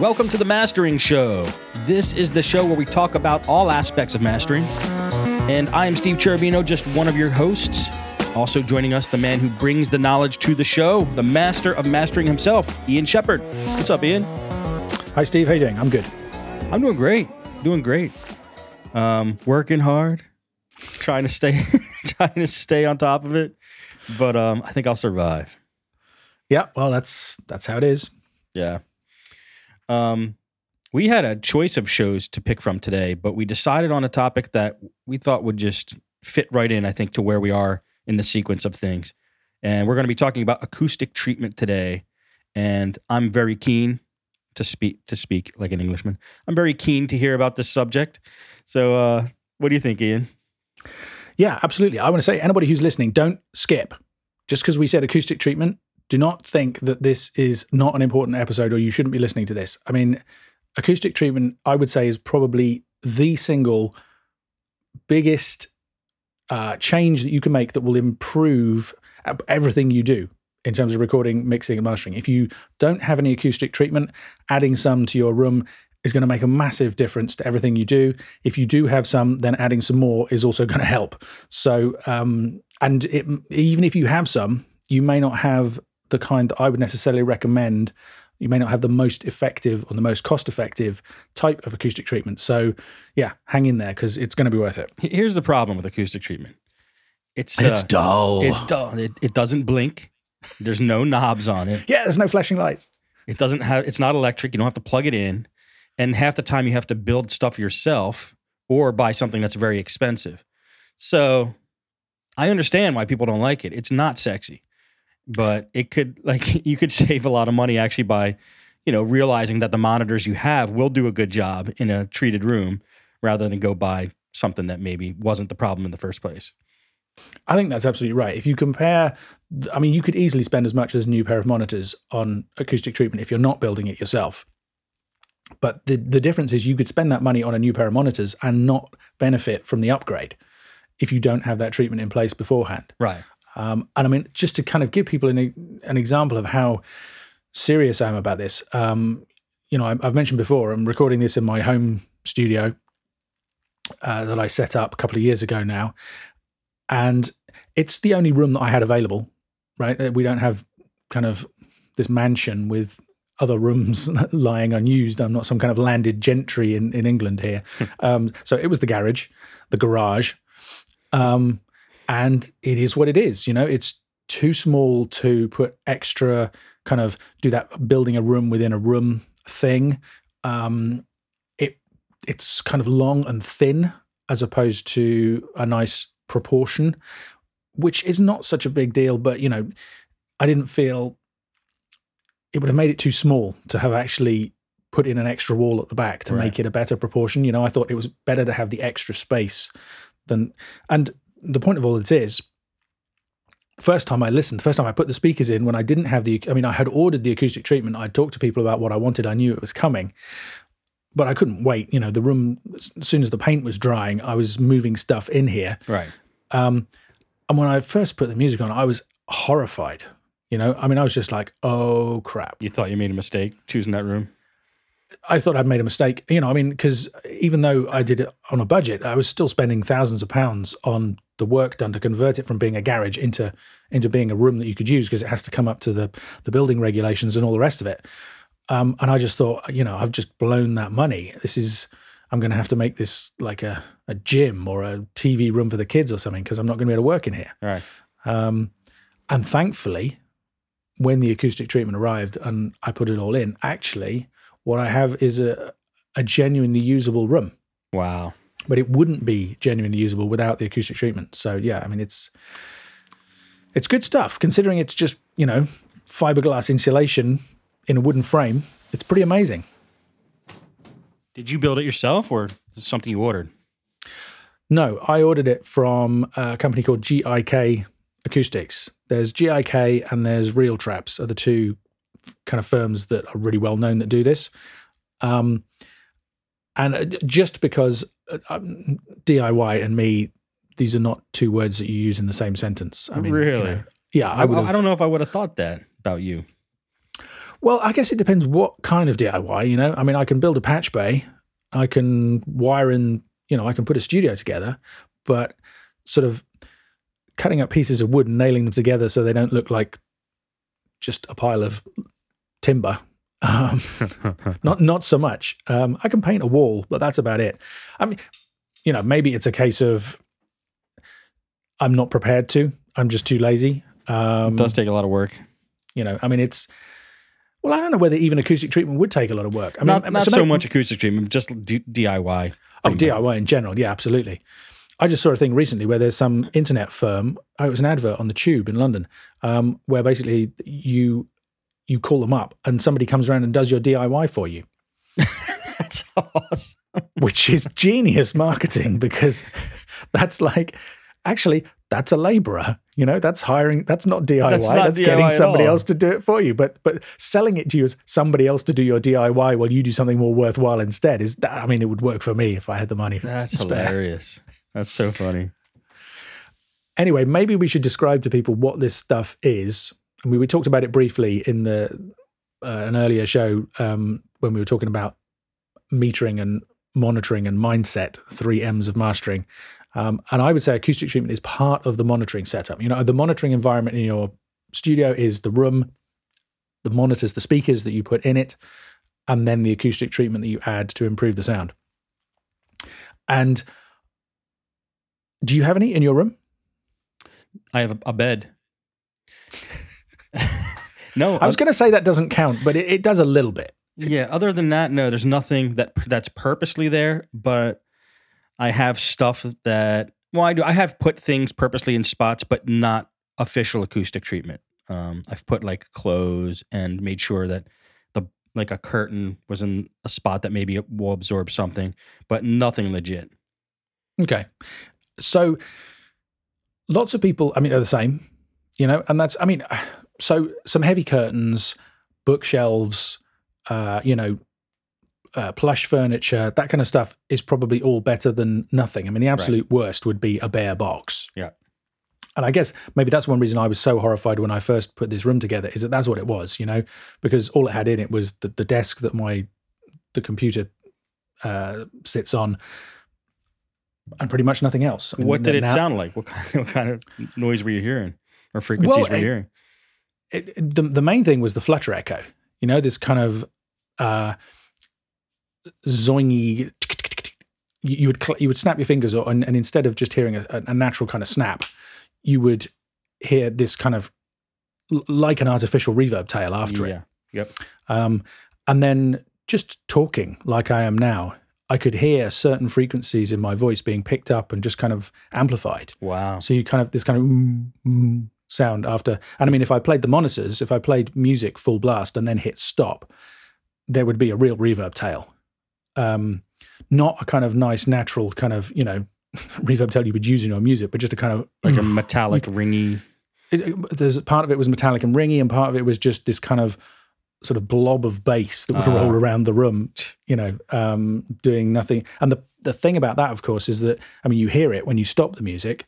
Welcome to the Mastering Show. This is the show where we talk about all aspects of mastering. And I am Steve Cherubino, just one of your hosts. Also joining us, the man who brings the knowledge to the show, the master of mastering himself, Ian Shepherd. What's up, Ian? Hi, Steve. How you doing? I'm good. I'm doing great. Doing great. Um, working hard, trying to stay, trying to stay on top of it. But um, I think I'll survive. Yeah. Well, that's that's how it is. Yeah. Um, we had a choice of shows to pick from today, but we decided on a topic that we thought would just fit right in, I think, to where we are in the sequence of things. And we're going to be talking about acoustic treatment today. And I'm very keen to speak to speak like an Englishman. I'm very keen to hear about this subject. So, uh, what do you think, Ian? Yeah, absolutely. I want to say anybody who's listening, don't skip. Just because we said acoustic treatment, do not think that this is not an important episode or you shouldn't be listening to this. I mean, acoustic treatment, I would say, is probably the single biggest uh, change that you can make that will improve everything you do in terms of recording, mixing, and mastering. If you don't have any acoustic treatment, adding some to your room is going to make a massive difference to everything you do. If you do have some, then adding some more is also going to help. So, um, and it, even if you have some, you may not have the kind that I would necessarily recommend. You may not have the most effective or the most cost effective type of acoustic treatment. So, yeah, hang in there because it's going to be worth it. Here's the problem with acoustic treatment it's, it's uh, dull. It's dull. It, it doesn't blink. There's no knobs on it. Yeah, there's no flashing lights. It doesn't have. It's not electric. You don't have to plug it in, and half the time you have to build stuff yourself or buy something that's very expensive. So, I understand why people don't like it. It's not sexy, but it could like you could save a lot of money actually by, you know, realizing that the monitors you have will do a good job in a treated room rather than go buy something that maybe wasn't the problem in the first place. I think that's absolutely right. If you compare, I mean, you could easily spend as much as a new pair of monitors on acoustic treatment if you're not building it yourself. But the, the difference is you could spend that money on a new pair of monitors and not benefit from the upgrade if you don't have that treatment in place beforehand. Right. Um, and I mean, just to kind of give people an, an example of how serious I am about this, um, you know, I, have mentioned before, I'm recording this in my home studio uh, that I set up a couple of years ago now and it's the only room that I had available. Right, uh, we don't have kind of this mansion with other rooms lying unused. I'm not some kind of landed gentry in, in England here. Hmm. um, so it was the garage, the garage. Um, and it is what it is. You know, it's too small to put extra kind of do that building a room within a room thing. Um, it it's kind of long and thin as opposed to a nice proportion, which is not such a big deal. But, you know, I didn't feel it would have made it too small to have actually put in an extra wall at the back to right. make it a better proportion. You know, I thought it was better to have the extra space than. And the point of all this is, first time I listened, first time I put the speakers in when I didn't have the, I mean, I had ordered the acoustic treatment. I'd talked to people about what I wanted. I knew it was coming but I couldn't wait. You know, the room as soon as the paint was drying, I was moving stuff in here. Right. Um, and when I first put the music on, I was horrified. You know, I mean, I was just like, "Oh crap!" You thought you made a mistake choosing that room. I thought I'd made a mistake. You know, I mean, because even though I did it on a budget, I was still spending thousands of pounds on the work done to convert it from being a garage into into being a room that you could use because it has to come up to the the building regulations and all the rest of it. Um, and I just thought, you know, I've just blown that money. This is, I'm going to have to make this like a, a gym or a TV room for the kids or something because I'm not going to be able to work in here. Right. Um, and thankfully, when the acoustic treatment arrived and I put it all in, actually, what I have is a, a genuinely usable room. Wow. But it wouldn't be genuinely usable without the acoustic treatment. So yeah, I mean it's it's good stuff considering it's just you know fiberglass insulation in a wooden frame. It's pretty amazing. Did you build it yourself or is it something you ordered? No, I ordered it from a company called GIK Acoustics. There's GIK and there's RealTraps are the two kind of firms that are really well known that do this. Um, and uh, just because um, DIY and me, these are not two words that you use in the same sentence. I mean, really? You know, yeah, I, I, I don't know if I would have thought that about you. Well, I guess it depends what kind of DIY. You know, I mean, I can build a patch bay, I can wire in, you know, I can put a studio together, but sort of cutting up pieces of wood and nailing them together so they don't look like just a pile of timber. Um, not not so much. Um, I can paint a wall, but that's about it. I mean, you know, maybe it's a case of I'm not prepared to. I'm just too lazy. Um, It does take a lot of work. you know, I mean, it's well, I don't know whether even acoustic treatment would take a lot of work. I mean, not not so, maybe- much acoustic treatment, just D- DIY. Oh, pretty much. DIY in general, yeah, absolutely. I just saw a thing recently where there's some internet firm. Oh, it was an advert on the Tube in London, um, where basically you you call them up and somebody comes around and does your DIY for you, That's awesome. which is genius marketing because that's like actually that's a labourer. You know, that's hiring. That's not DIY. That's That's, not getting DIY at somebody else to do it for you. But but selling it to you as somebody else to do your DIY while you do something more worthwhile instead is. that I mean, it would work for me if I had the money. That's hilarious. That's so funny. anyway, maybe we should describe to people what this stuff is. I mean, we talked about it briefly in the uh, an earlier show um, when we were talking about metering and monitoring and mindset, three M's of mastering. Um, and I would say acoustic treatment is part of the monitoring setup. You know, the monitoring environment in your studio is the room, the monitors, the speakers that you put in it, and then the acoustic treatment that you add to improve the sound. And do you have any in your room? I have a, a bed. No, I was going to say that doesn't count, but it, it does a little bit. Yeah, other than that, no, there's nothing that that's purposely there, but I have stuff that well, I do I have put things purposely in spots, but not official acoustic treatment. Um, I've put like clothes and made sure that the like a curtain was in a spot that maybe it will absorb something, but nothing legit. Okay. So lots of people, I mean, are the same, you know, and that's, I mean, so some heavy curtains, bookshelves, uh, you know, uh, plush furniture, that kind of stuff is probably all better than nothing. I mean, the absolute worst would be a bare box. Yeah. And I guess maybe that's one reason I was so horrified when I first put this room together is that that's what it was, you know, because all it had in it was the, the desk that my the computer uh, sits on, and pretty much nothing else. I mean, what did it now- sound like? What kind, what kind of noise were you hearing, or frequencies Well, were you it- hearing? It, it- the the main thing was the flutter echo. You know, this kind of uh, zoingy. You, would you would snap your fingers, or, and, and instead of just hearing a, a natural kind of snap, you would hear this kind of l- like an artificial reverb tail after it. Yeah. Yep. Um, and then just talking like I am now, I could hear certain frequencies in my voice being picked up and just kind of amplified. Wow. So you kind of this kind of mm, mm sound after. And I mean, if I played the monitors, if I played music full blast and then hit stop, there would be a real reverb tail. Um, not a kind of nice, natural kind of you know reverb tail you would use in your music, but just a kind of Like a metallic, ringy. it, it- there's part of it was metallic and ringy, and part of it was just this kind of sort of blob of bass that would Ah. roll around the room, you know, um, doing nothing. And the the thing about that, of course, is that I mean, you hear it when you stop the music,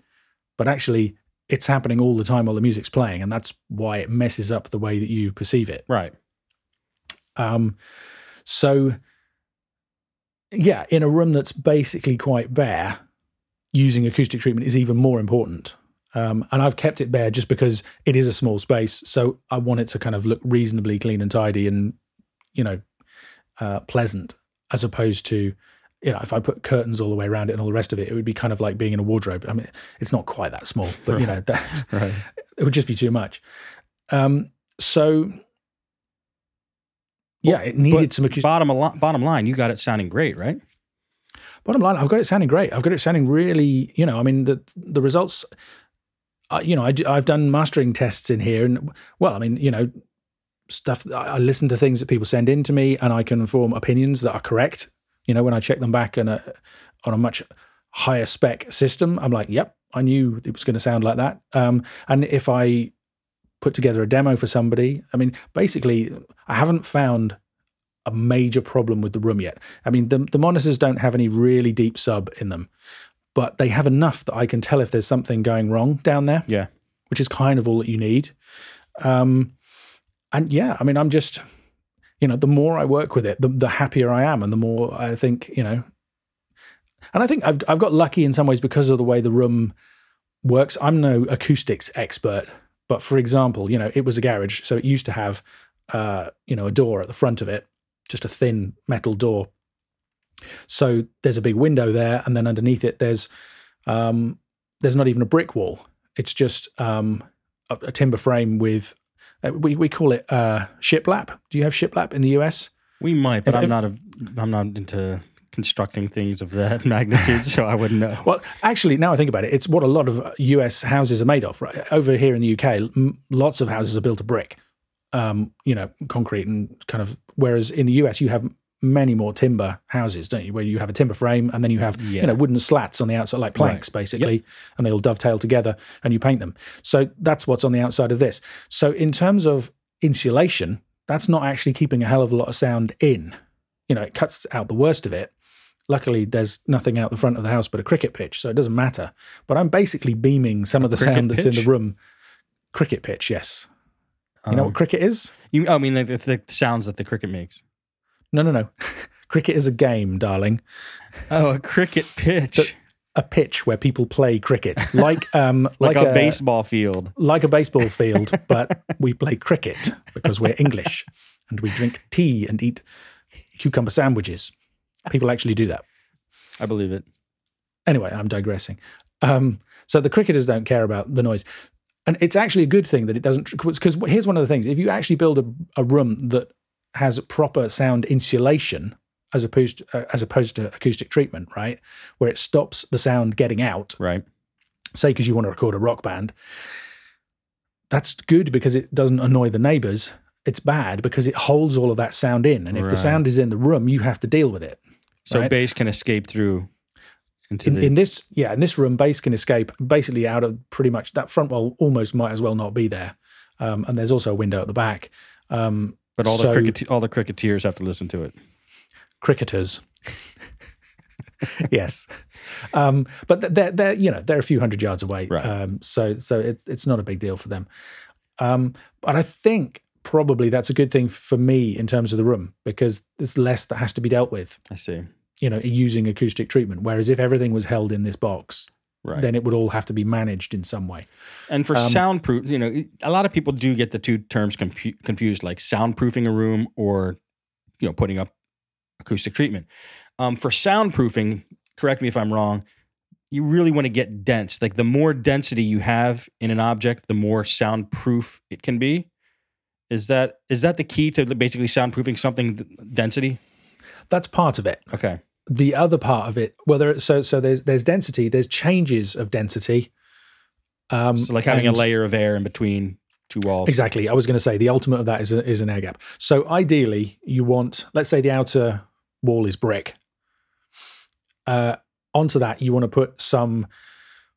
but actually, it's happening all the time while the music's playing, and that's why it messes up the way that you perceive it. Right. Um, so, yeah, in a room that's basically quite bare, using acoustic treatment is even more important. Um, and I've kept it bare just because it is a small space, so I want it to kind of look reasonably clean and tidy and, you know, uh, pleasant, as opposed to, you know, if I put curtains all the way around it and all the rest of it, it would be kind of like being in a wardrobe. I mean, it's not quite that small, but you know, that, Right. it would just be too much. Um, so, yeah, it needed some acoustic. bottom bottom line, you got it sounding great, right? Bottom line, I've got it sounding great. I've got it sounding really, you know, I mean, the the results, uh, you know, I do, I've done mastering tests in here, and well, I mean, you know, stuff. I listen to things that people send in to me, and I can form opinions that are correct. You know, when I check them back on a on a much higher spec system, I'm like, yep, I knew it was going to sound like that. Um, and if I put together a demo for somebody, I mean, basically, I haven't found a major problem with the room yet. I mean, the, the monitors don't have any really deep sub in them, but they have enough that I can tell if there's something going wrong down there, Yeah. which is kind of all that you need. Um, and yeah, I mean, I'm just, you know, the more I work with it, the, the happier I am, and the more I think, you know, and I think I've I've got lucky in some ways because of the way the room works. I'm no acoustics expert, but for example, you know, it was a garage, so it used to have, uh, you know, a door at the front of it, just a thin metal door. So there's a big window there, and then underneath it, there's um, there's not even a brick wall. It's just um, a, a timber frame with uh, we we call it uh, shiplap. Do you have shiplap in the US? We might, but If- I'm not a I'm not into constructing things of that magnitude, so I wouldn't know. Well, actually, now I think about it, it's what a lot of US houses are made of. Right over here in the UK, m- lots of houses are built of brick, um, you know, concrete and kind of. Whereas in the US, you have many more timber houses, don't you? Where you have a timber frame and then you have Yeah. you know wooden slats on the outside, like planks, basically, and they all dovetail together, and you paint them. So that's what's on the outside of this. So in terms of insulation, that's not actually keeping a hell of a lot of sound in. You know, it cuts out the worst of it. Luckily, there's nothing out the front of the house but a cricket pitch, so it doesn't matter. But I'm basically beaming some of the sound that's in the room. Cricket pitch, yes. You know Um, what cricket is? you, I mean, the, the sounds that the cricket makes. No, no, no. cricket is a game, darling. Oh, a cricket pitch, A pitch where people play cricket, like um, like, like, a, baseball field. like a baseball field, but we play cricket because we're English and we drink tea and eat cucumber sandwiches. People actually do that. I believe it. Anyway, I'm digressing. Um, so the cricketers don't care about the noise. And it's actually a good thing that it doesn't, because here's one of the things if you actually build a, a room that has proper sound insulation, as opposed to, uh, as opposed to acoustic treatment, right, where it stops the sound getting out, Right. say because you want to record a rock band, that's good because it doesn't annoy the neighbors. It's bad because it holds all of that sound in, and if the sound is in the room, you have to deal with it. So Right. bass can escape through into in, the. in this yeah in this room bass can escape basically out of pretty much that front wall almost might as well not be there um, and there's also a window at the back um, but all so- the cricket all the cricketeers have to listen to it. cricketers yes um, but they're, they're you know they're a few hundred yards away Right. um, so so it's it's not a big deal for them um, but I think probably that's a good thing for me in terms of the room because there's less that has to be dealt with I see. you know using acoustic treatment whereas if everything was held in this box Right. then it would all have to be managed in some way And for Um, soundproof, you know, a lot of people do get the two terms confu- confused, like soundproofing a room or, you know, putting up acoustic treatment. Um, for soundproofing, correct me if I'm wrong, you really want to get dense. Like the more density you have in an object, the more soundproof it can be. Is that is that the key to basically soundproofing something? Density. that's part of it Okay. The other part of it whether so so there's there's density there's changes of density. Um So like having and- a layer of air in between two walls. exactly. I was going to say the ultimate of that is a, is an air gap. So ideally you want let's say the outer wall is brick. Uh onto that you want to put some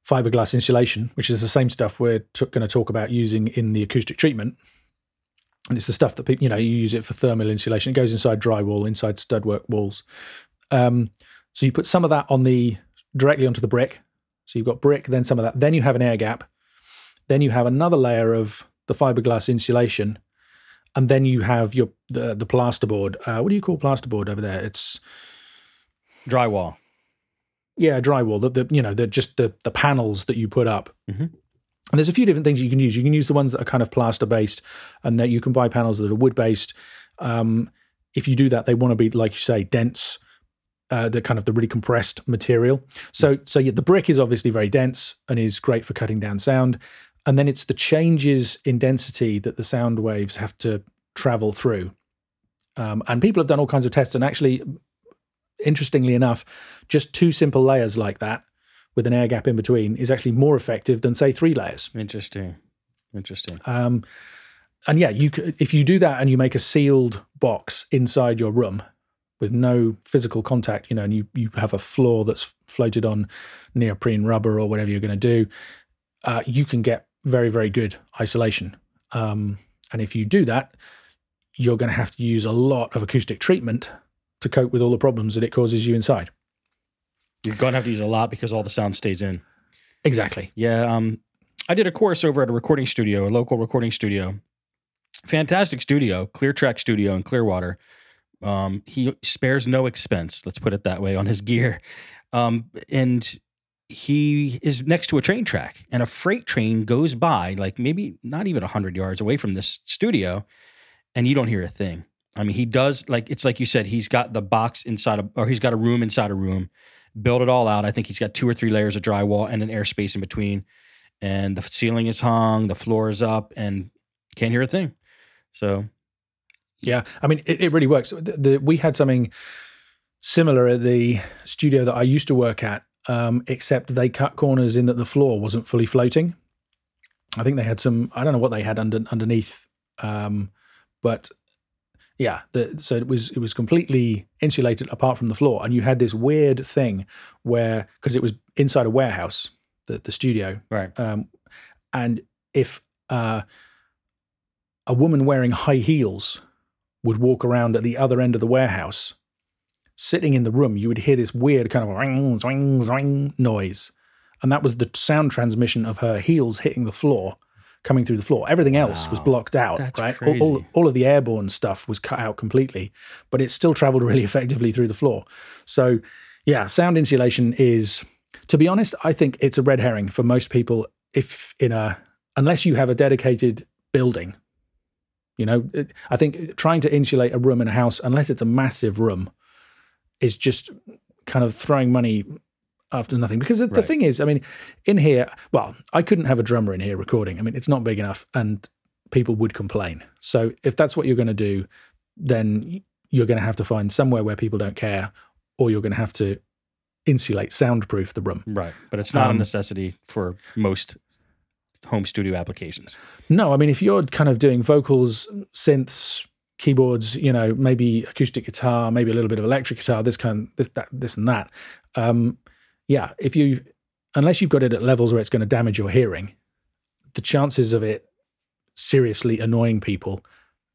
fiberglass insulation which is the same stuff we're t- going to talk about using in the acoustic treatment. And it's the stuff that people you know you use it for thermal insulation. It goes inside drywall inside studwork walls um, so you put some of that on the directly onto the brick. So you've got brick then some of that. Then you have an air gap. Then you have another layer of the fiberglass insulation. And then you have your the, the plasterboard. Uh, what do you call plasterboard over there? It's Drywall. yeah drywall. The, the you know the just the the panels that you put up. Mhm. and there's a few different things you can use. You can use the ones that are kind of plaster based and that you can buy panels that are wood based um, if you do that they want to be like you say dense uh, the kind of the really compressed material so so yeah, the brick is obviously very dense and is great for cutting down sound and then it's the changes in density that the sound waves have to travel through um, and people have done all kinds of tests and actually interestingly enough just two simple layers like that with an air gap in between is actually more effective than say three layers. Interesting. Interesting. Um, and yeah, you if you do that and you make a sealed box inside your room with no physical contact, you know, and you you have a floor that's floated on neoprene rubber or whatever you're going to do, uh, you can get very very good isolation. Um, and if you do that, you're going to have to use a lot of acoustic treatment to cope with all the problems that it causes you inside. You're gonna have to use a lot because all the sound stays in. Exactly. Yeah, um, I did a course over at a recording studio, a local recording studio, fantastic studio, Clear Track Studio in Clearwater. Um, he spares no expense. Let's put it that way on his gear. Um, and he is next to a train track, and a freight train goes by, like maybe not even hundred yards away from this studio, and you don't hear a thing. I mean, he does like it's like you said. He's got the box inside of, or he's got a room inside a room. Build it all out. I think he's got two or three layers of drywall and an airspace in between, and the ceiling is hung, the floor is up, and can't hear a thing. So, yeah, I mean, it, it really works. The, the, we had something similar at the studio that I used to work at, um, except they cut corners in that the floor wasn't fully floating. I think they had some. I don't know what they had under, underneath, um, but yeah, the, so it was it was completely insulated apart from the floor, and you had this weird thing where because it was inside a warehouse, the the studio, right, um, and if uh, a woman wearing high heels would walk around at the other end of the warehouse, sitting in the room, you would hear this weird kind of ring, ring, ring noise, and that was the sound transmission of her heels hitting the floor coming through the floor. Everything else wow. was blocked out, That's right? All, all, all, of the airborne stuff was cut out completely, but it still traveled really effectively through the floor. So, yeah, sound insulation is, to be honest, I think it's a red herring for most people. If in a, unless you have a dedicated building, you know, I think trying to insulate a room in a house, unless it's a massive room, is just kind of throwing money after nothing. Because the right. thing is, I mean, in here, well, I couldn't have a drummer in here recording. I mean, it's not big enough, and people would complain. So if that's what you're going to do, then you're going to have to find somewhere where people don't care, or you're going to have to insulate, soundproof the room. Right, but it's not um, a necessity for most home studio applications. No, I mean, if you're kind of doing vocals, synths, keyboards, you know, maybe acoustic guitar, maybe a little bit of electric guitar, this kind, this that, this and that. Um, yeah, if you unless you've got it at levels where it's going to damage your hearing, the chances of it seriously annoying people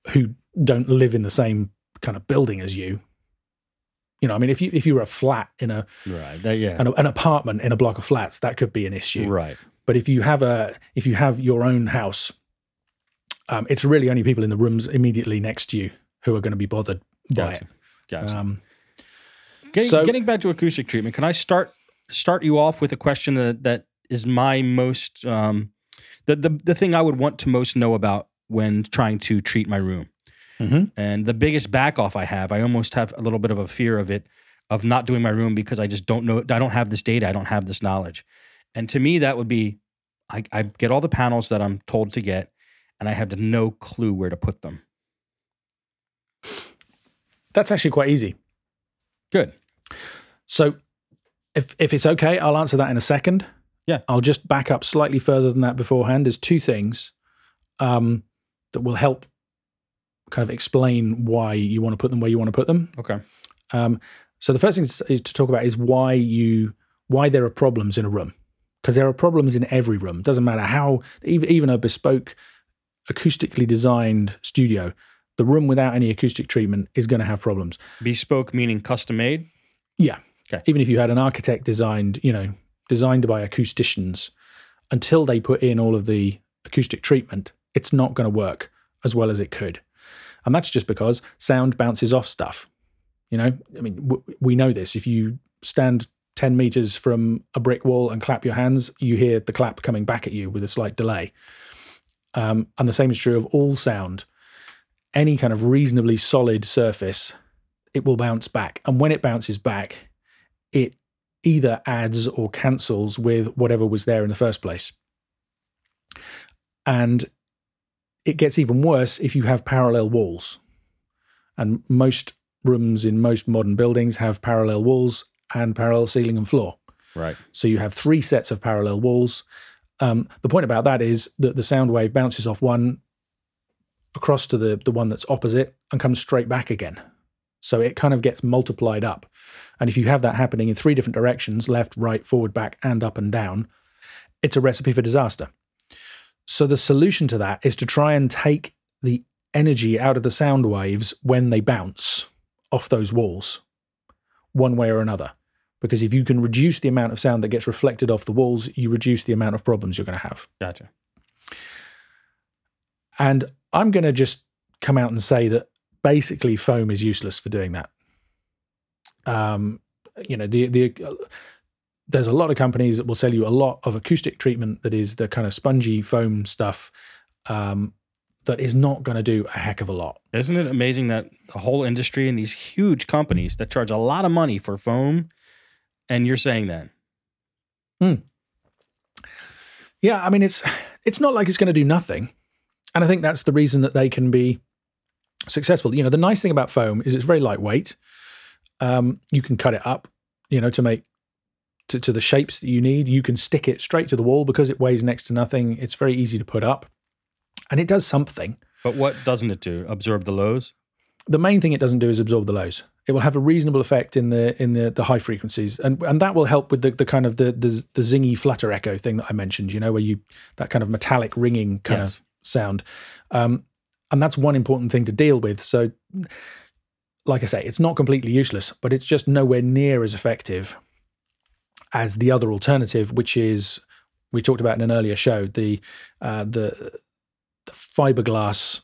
who don't live in the same kind of building as you. You know, I mean, if you if you were a flat in a right, that, yeah, an, an apartment in a block of flats, that could be an issue, right? But if you have a if you have your own house, um, it's really only people in the rooms immediately next to you who are going to be bothered by gotcha. it. Gotcha. Um, getting, so, getting back to acoustic treatment, can I start start you off with a question that that is my most um, the the the thing I would want to most know about when trying to treat my room. Mm-hmm. And the biggest back off I have, I almost have a little bit of a fear of it, of not doing my room because I just don't know. I don't have this data. I don't have this knowledge. And to me, that would be, I, I get all the panels that I'm told to get, and I have no clue where to put them. That's actually quite easy. Good. So if if it's okay, I'll answer that in a second. Yeah. I'll just back up slightly further than that beforehand. There's two things um, that will help kind of explain why you want to put them where you want to put them. Okay. Um, so the first thing is to talk about is why you why there are problems in a room because there are problems in every room. Doesn't matter how even even a bespoke acoustically designed studio, the room without any acoustic treatment is going to have problems. Bespoke meaning custom made. Yeah. Okay. Even if you had an architect designed, you know, designed by acousticians, until they put in all of the acoustic treatment, it's not going to work as well as it could. And that's just because sound bounces off stuff. You know, I mean, w- we know this. If you stand 10 meters from a brick wall and clap your hands, you hear the clap coming back at you with a slight delay. Um, and the same is true of all sound. Any kind of reasonably solid surface, it will bounce back. And when it bounces back, it either adds or cancels with whatever was there in the first place. And it gets even worse if you have parallel walls. And most rooms in most modern buildings have parallel walls and parallel ceiling and floor. Right. So you have three sets of parallel walls. Um, the point about that is that the sound wave bounces off one across to the, the one that's opposite and comes straight back again. So it kind of gets multiplied up. And if you have that happening in three different directions left, right, forward, back, and up and down it's a recipe for disaster. So the solution to that is to try and take the energy out of the sound waves when they bounce off those walls, one way or another. Because if you can reduce the amount of sound that gets reflected off the walls, you reduce the amount of problems you're going to have. Gotcha. And I'm going to just come out and say that basically foam is useless for doing that. Um, you know, the the uh, there's a lot of companies that will sell you a lot of acoustic treatment that is the kind of spongy foam stuff um, that is not going to do a heck of a lot. Isn't it amazing that the whole industry and these huge companies that charge a lot of money for foam, and you're saying that? Yeah, I mean it's it's not like it's going to do nothing, and I think that's the reason that they can be successful. You know, the nice thing about foam is it's very lightweight. Um, you can cut it up, you know, to make to, to the shapes that you need. You can stick it straight to the wall because it weighs next to nothing. It's very easy to put up, and it does something. But what doesn't it do? Absorb the lows? the main thing it doesn't do is absorb the lows. It will have a reasonable effect in the in the, the high frequencies, and and that will help with the, the kind of the, the the zingy flutter echo thing that I mentioned. You know, where you that kind of metallic ringing kind Yes. of sound, um, and that's one important thing to deal with. So, like I say, it's not completely useless, but it's just nowhere near as effective as the other alternative, which is we talked about in an earlier show the uh, the the fiberglass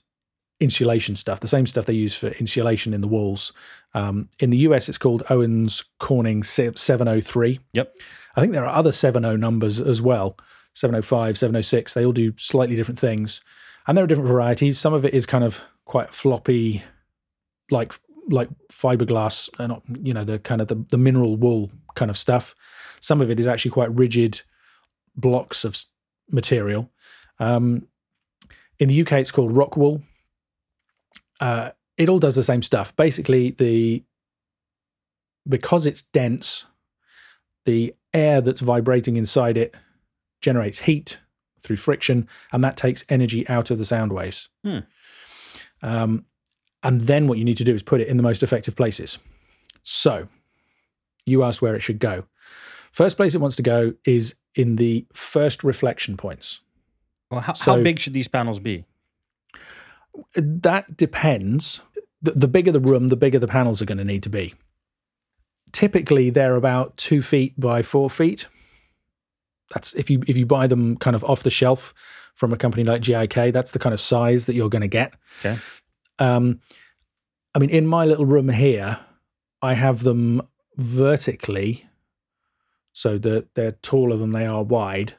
insulation stuff, the same stuff they use for insulation in the walls. Um, in the US, it's called Owens Corning 703. Yep. I think there are other 70 numbers as well 705, 706. They all do slightly different things. And there are different varieties. Some of it is kind of quite floppy, like like fiberglass, uh, not you know the kind of the, the mineral wool kind of stuff. Some of it is actually quite rigid blocks of material. Um, in the UK, it's called rock wool. Uh, it all does the same stuff. Basically, the because it's dense, the air that's vibrating inside it generates heat through friction, and that takes energy out of the sound waves. Hmm. Um, and then what you need to do is put it in the most effective places. So, you asked where it should go. First place it wants to go is in the first reflection points. Well, how, how big should these panels be? That depends. The, the bigger the room, the bigger the panels are going to need to be. Typically, they're about two feet by four feet. That's if you if you buy them kind of off the shelf from a company like GIK. That's the kind of size that you're going to get. Okay. Um, I mean, in my little room here, I have them vertically, so that they're taller than they are wide,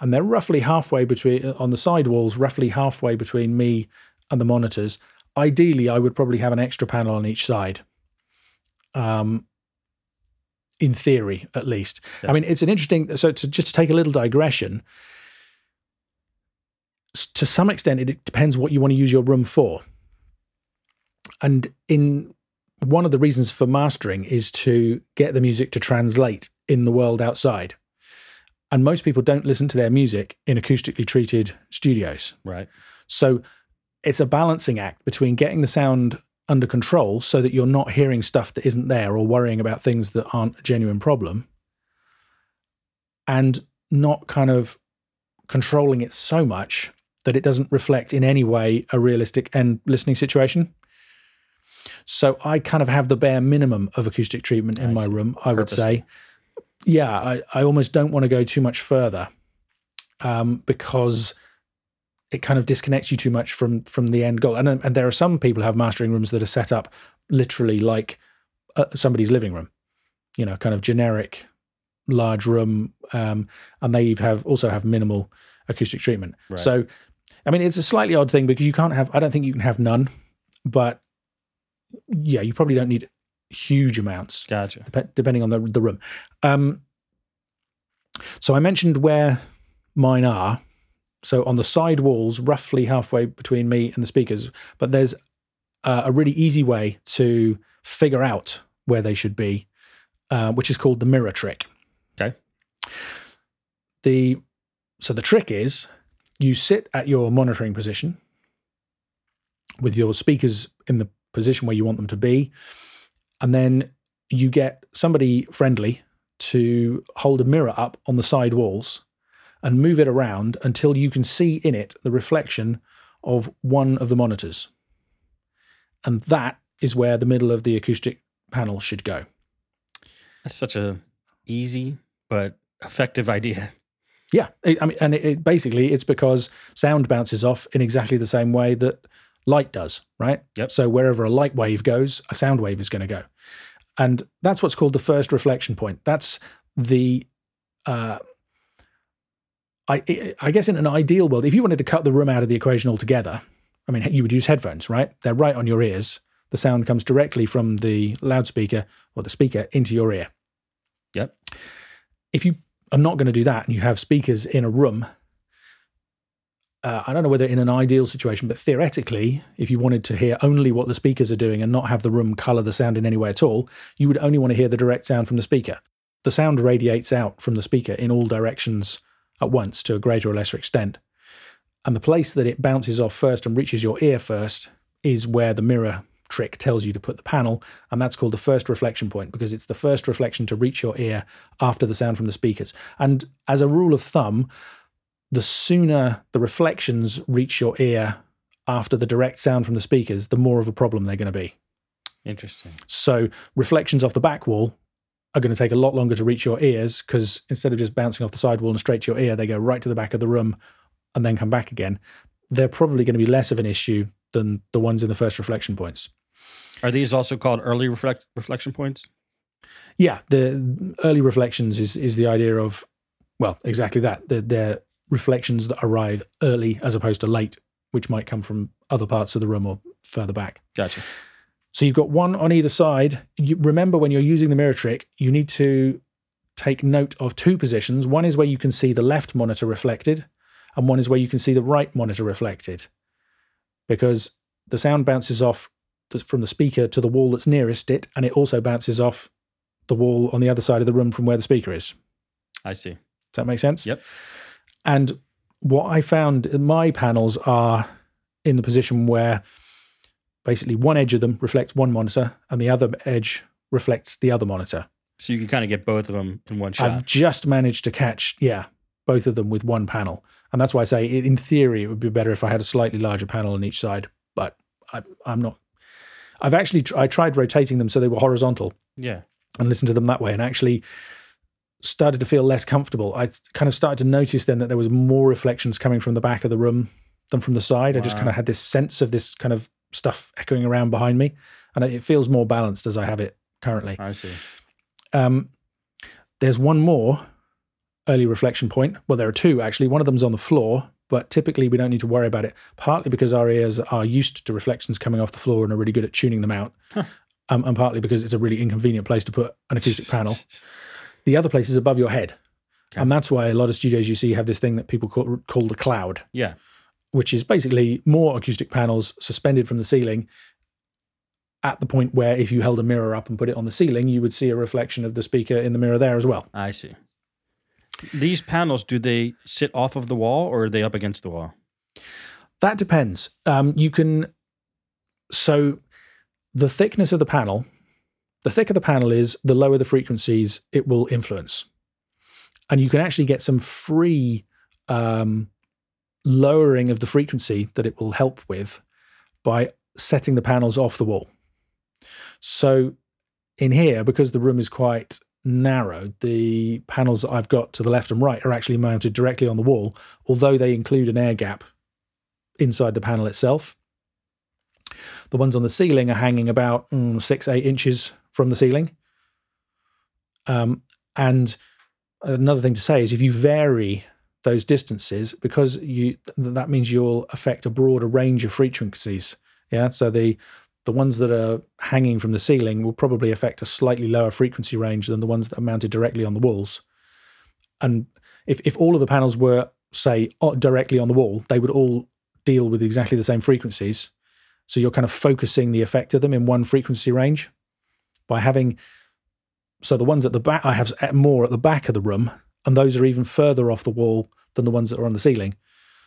and they're roughly halfway between on the side walls, roughly halfway between me and the monitors. Ideally, I would probably have an extra panel on each side. Um, in theory, at least. Yeah. I mean, it's an interesting. So, to just to take a little digression, to some extent, it depends what you want to use your room for. And in one of the reasons for mastering is to get the music to translate in the world outside. And most people don't listen to their music in acoustically treated studios. Right. So it's a balancing act between getting the sound under control so that you're not hearing stuff that isn't there or worrying about things that aren't a genuine problem and not kind of controlling it so much that it doesn't reflect in any way a realistic end listening situation. So I kind of have the bare minimum of acoustic treatment in my room, I would say. Yeah, I, I almost don't want to go too much further um, because it kind of disconnects you too much from from the end goal. And and there are some people who have mastering rooms that are set up literally like uh, somebody's living room, you know, kind of generic large room, um, and they have also have minimal acoustic treatment. Right. So, I mean, it's a slightly odd thing because you can't have. I don't think you can have none, but yeah, you probably don't need huge amounts Gotcha. dep- depending on the the room. Um, so I mentioned where mine are. So on the side walls, roughly halfway between me and the speakers, but there's uh, a really easy way to figure out where they should be, uh, which is called the mirror trick. Okay. The so the trick is you sit at your monitoring position with your speakers in the position where you want them to be, and then you get somebody friendly to hold a mirror up on the side walls and move it around until you can see in it the reflection of one of the monitors. And that is where the middle of the acoustic panel should go. That's such a easy but effective idea. Yeah, I mean, and it, it, basically it's because sound bounces off in exactly the same way that light does, right? Yep. So wherever a light wave goes, a sound wave is going to go, and that's what's called the first reflection point. That's the uh, I, I guess in an ideal world, if you wanted to cut the room out of the equation altogether, I mean, you would use headphones, right? They're right on your ears. The sound comes directly from the loudspeaker or the speaker into your ear. Yep. If you are not going to do that and you have speakers in a room, uh, I don't know whether in an ideal situation, but theoretically, if you wanted to hear only what the speakers are doing and not have the room color the sound in any way at all, you would only want to hear the direct sound from the speaker. The sound radiates out from the speaker in all directions at once to a greater or lesser extent. And the place that it bounces off first and reaches your ear first is where the mirror trick tells you to put the panel, and that's called the first reflection point because it's the first reflection to reach your ear after the sound from the speakers. And as a rule of thumb, the sooner the reflections reach your ear after the direct sound from the speakers, the more of a problem they're going to be. Interesting. So, reflections off the back wall are going to take a lot longer to reach your ears because instead of just bouncing off the sidewall and straight to your ear, they go right to the back of the room and then come back again. They're probably going to be less of an issue than the ones in the first reflection points. Are these also called early reflect, reflection points? Yeah, the early reflections is is the idea of well, exactly that. They're, they're reflections that arrive early as opposed to late, which might come from other parts of the room or further back. Gotcha. So you've got one on either side. You, remember, when you're using the mirror trick, you need to take note of two positions. One is where you can see the left monitor reflected, and one is where you can see the right monitor reflected. Because the sound bounces off from the speaker to the wall that's nearest it, and it also bounces off the wall on the other side of the room from where the speaker is. I see. Does that make sense? Yep. And what I found my panels are in the position where basically one edge of them reflects one monitor and the other edge reflects the other monitor. So you can kind of get both of them in one shot. I've just managed to catch, yeah, both of them with one panel. And that's why I say, in theory, it would be better if I had a slightly larger panel on each side. But I, am not. I've actually tr- I tried rotating them so they were horizontal. Yeah. And listened to them that way, and actually started to feel less comfortable. I kind of started to notice then that there was more reflections coming from the back of the room than from the side. Wow. I just kind of had this sense of this kind of stuff echoing around behind me, and it feels more balanced as I have it currently. I see. Um, there's one more early reflection point. Well, there are two actually. One of them's on the floor, but typically we don't need to worry about it. Partly because our ears are used to reflections coming off the floor and are really good at tuning them out, huh. um, and partly because it's a really inconvenient place to put an acoustic panel. The other place is above your head. Okay. And that's why a lot of studios you see have this thing that people call, call the cloud. Yeah which is basically more acoustic panels suspended from the ceiling at the point where if you held a mirror up and put it on the ceiling, you would see a reflection of the speaker in the mirror there as well. I see. These panels, do they sit off of the wall or are they up against the wall? That depends. Um, you can, so the thickness of the panel, the thicker the panel is, the lower the frequencies it will influence. And you can actually get some free um, lowering of the frequency that it will help with by setting the panels off the wall. So in here, because the room is quite narrow, the panels I've got to the left and right are actually mounted directly on the wall, although they include an air gap inside the panel itself. The ones on the ceiling are hanging about mm, six, eight inches from the ceiling. Um, and another thing to say is if you vary those distances because you that means you'll affect a broader range of frequencies. Yeah, so the the ones that are hanging from the ceiling will probably affect a slightly lower frequency range than the ones that are mounted directly on the walls. And if if all of the panels were say directly on the wall, they would all deal with exactly the same frequencies. So you're kind of focusing the effect of them in one frequency range by having so the ones at the back I have more at the back of the room and those are even further off the wall than the ones that are on the ceiling.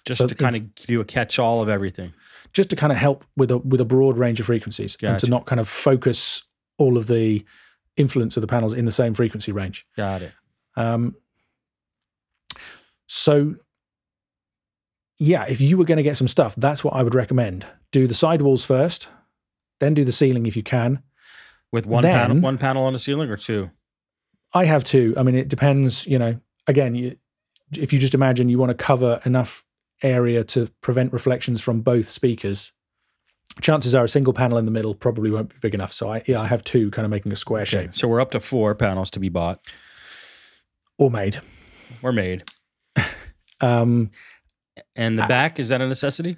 Just so to kind of do a catch all of everything. Just to kind of help with a with a broad range of frequencies gotcha. and to not kind of focus all of the influence of the panels in the same frequency range. Got it. Um, so yeah, if you were going to get some stuff, that's what I would recommend. Do the sidewalls first, then do the ceiling if you can. With one then, panel, one panel on the ceiling or two? I have two. I mean, it depends. You know, again, you, if you just imagine you want to cover enough area to prevent reflections from both speakers, chances are a single panel in the middle probably won't be big enough. So I yeah, I have two kind of making a square Okay, shape So we're up to four panels to be bought or made. or made. Um, And the back, is that a necessity?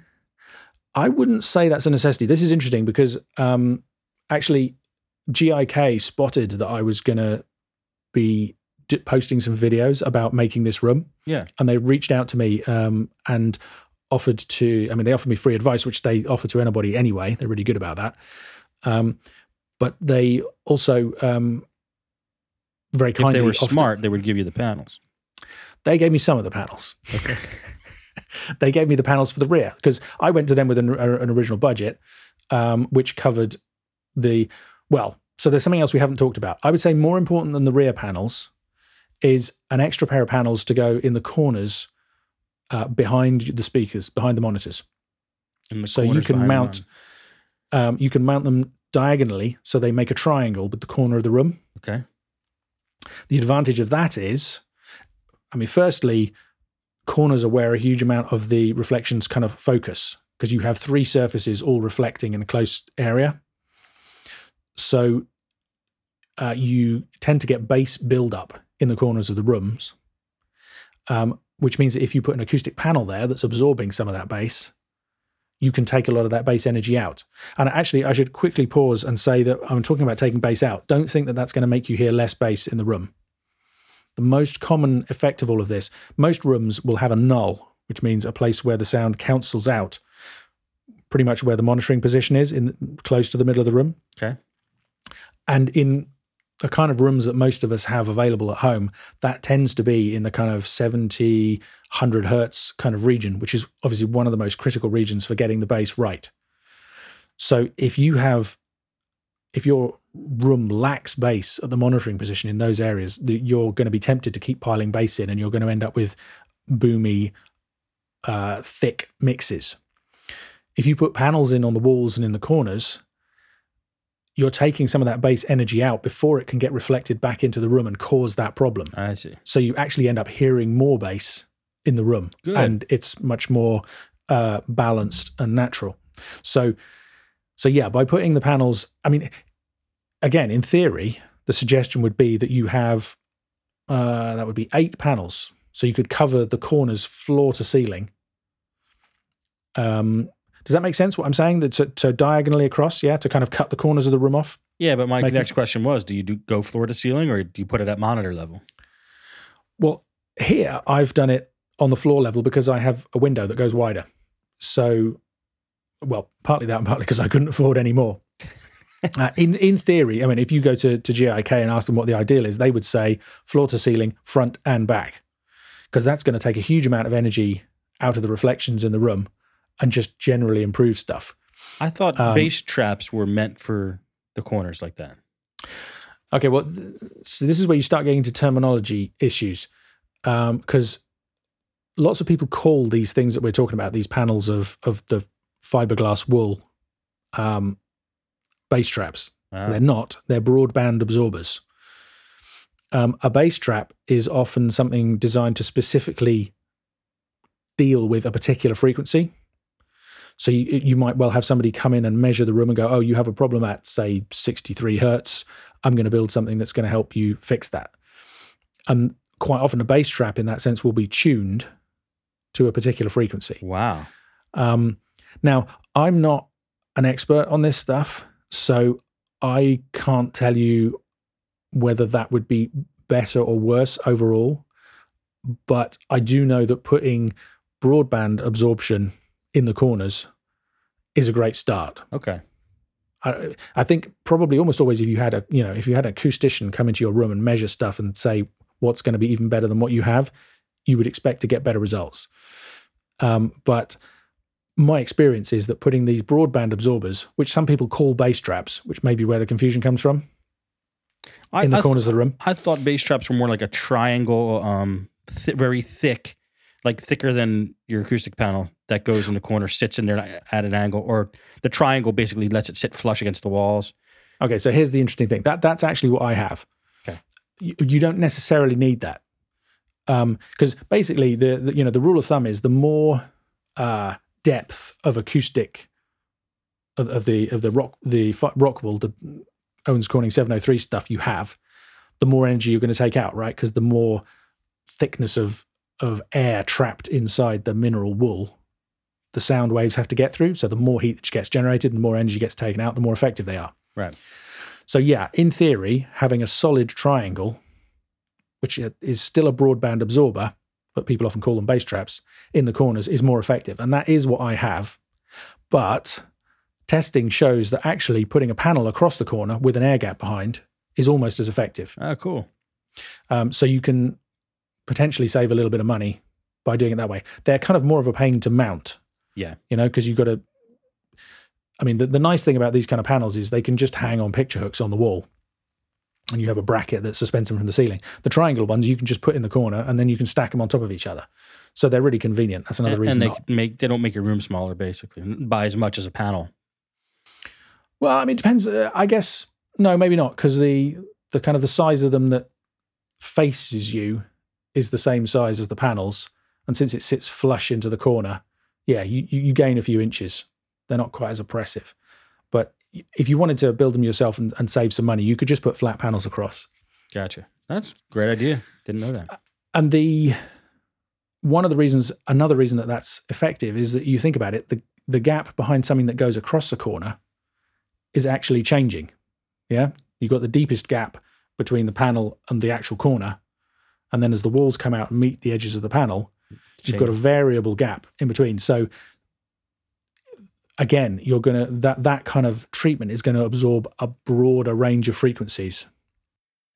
I wouldn't say that's a necessity. This is interesting because um, actually, GIK spotted that I was going to be d- posting some videos about making this room. Yeah. And they reached out to me um, and offered to, I mean, they offered me free advice, which they offer to anybody anyway. They're really good about that. Um, but they also um, very If kindly they were offered- smart, they would give you the panels. they gave me some of the panels. they gave me the panels for the rear because I went to them with an, an original budget, um, which covered the well. So there's something else we haven't talked about. I would say more important than the rear panels is an extra pair of panels to go in the corners uh, behind the speakers, behind the monitors. the So you can mount- Um, you can mount them diagonally, so they make a triangle with the corner of the room. Okay. The advantage of that is, I mean, firstly, corners are where a huge amount of the reflections kind of focus because you have three surfaces all reflecting in a close area. So uh, you tend to get bass buildup in the corners of the rooms, um, which means that if you put an acoustic panel there that's absorbing some of that bass, you can take a lot of that bass energy out. And actually, I should quickly pause and say that I'm talking about taking bass out. Don't think that that's going to make you hear less bass in the room. The most common effect of all of this, most rooms will have a null, which means a place where the sound cancels out, pretty much where the monitoring position is, in close to the middle of the room. Okay. And in the kind of rooms that most of us have available at home, that tends to be in the kind of 70, 100 hertz kind of region, which is obviously one of the most critical regions for getting the bass right. So if you have, if your room lacks bass at the monitoring position in those areas, you're going to be tempted to keep piling bass in and you're going to end up with boomy, uh, thick mixes. If you put panels in on the walls and in the corners, you're taking some of that bass energy out before it can get reflected back into the room and cause that problem. I see. So you actually end up hearing more bass in the room, Good. and it's much more uh, balanced and natural. So, so yeah, by putting the panels, I mean, again, in theory, the suggestion would be that you have uh, that would be eight panels, so you could cover the corners floor to ceiling. Um, does that make sense? What I'm saying? That so, so diagonally across, yeah, to kind of cut the corners of the room off. Yeah, but my Making- next question was: Do you do go floor to ceiling, or do you put it at monitor level? Well, here I've done it on the floor level because I have a window that goes wider. So, well, partly that and partly because I couldn't afford any more. uh, in in theory, I mean, if you go to, to GIK and ask them what the ideal is, they would say floor to ceiling, front and back, because that's going to take a huge amount of energy out of the reflections in the room and just generally improve stuff. I thought Um, bass traps were meant for the corners like that. Okay, well, th- so this is where you start getting into terminology issues because lots of people call these things that we're talking about, these panels of of the fiberglass wool, um, bass traps. Ah, They're not. They're broadband absorbers. Um, a bass trap is often something designed to specifically deal with a particular frequency. So you, you might well have somebody come in and measure the room and go, "Oh, you have a problem at say 63 hertz. I'm going to build something that's going to help you fix that." And quite often, a bass trap in that sense will be tuned to a particular frequency. wow. Um, now, I'm not an expert on this stuff, so I can't tell you whether that would be better or worse overall. But I do know that putting broadband absorption in the corners is a great start. Okay. I, I think probably almost always if you had a you know if you had an acoustician come into your room and measure stuff and say what's going to be even better than what you have, you would expect to get better results. Um, but my experience is that putting these broadband absorbers, which some people call bass traps, which may be where the confusion comes from, I, in the I corners of the room. I thought bass traps were more like a triangle, um, th- very thick, like thicker than your acoustic panel that goes in the corner, sits in there at an angle, or the triangle basically lets it sit flush against the walls. Okay, so here's the interesting thing. That that's actually what I have. Okay. You, you don't necessarily need that. because basically the, the you know the rule of thumb is the more uh, depth of acoustic of, of the of the rock the fi- rock wool the Owens Corning 703 stuff you have, the more energy you're going to take out, right? Because the more thickness of of air trapped inside the mineral wool, the sound waves have to get through. So the more heat that gets generated, the more energy gets taken out, the more effective they are. Right. So yeah, in theory, having a solid triangle, which is still a broadband absorber, but people often call them bass traps, in the corners is more effective. And that is what I have. But testing shows that actually putting a panel across the corner with an air gap behind is almost as effective. Oh, cool. Um, so you can potentially save a little bit of money by doing it that way. They're kind of more of a pain to mount, Yeah. you know, because you've got to. I mean, the, the nice thing about these kind of panels is they can just hang on picture hooks on the wall. And you have a bracket that suspends them from the ceiling. The triangle ones you can just put in the corner and then you can stack them on top of each other. So they're really convenient. That's another and, reason. and they not- make they don't make your room smaller basically by as much as a panel. Well, I mean, it depends. Uh, I guess no, maybe not, because the the kind of the size of them that faces you is the same size as the panels, and since it sits flush into the corner, yeah, you you gain a few inches. They're not quite as oppressive, but if you wanted to build them yourself and, and save some money, you could just put flat panels across. Gotcha. That's a great idea. Didn't know that. And the one of the reasons, another reason that that's effective is that you think about it, the the gap behind something that goes across the corner is actually changing. Yeah, you've got the deepest gap between the panel and the actual corner, and then as the walls come out and meet the edges of the panel, you've got a variable gap in between. So again, you're gonna that that kind of treatment is going to absorb a broader range of frequencies.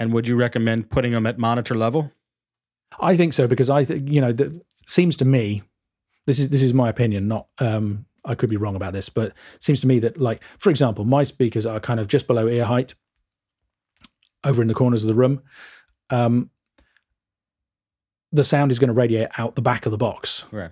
And would you recommend putting them at monitor level? I think so because I think you know that seems to me this is this is my opinion not um I could be wrong about this but it seems to me that like for example my speakers are kind of just below ear height over in the corners of the room um the sound is going to radiate out the back of the box Right.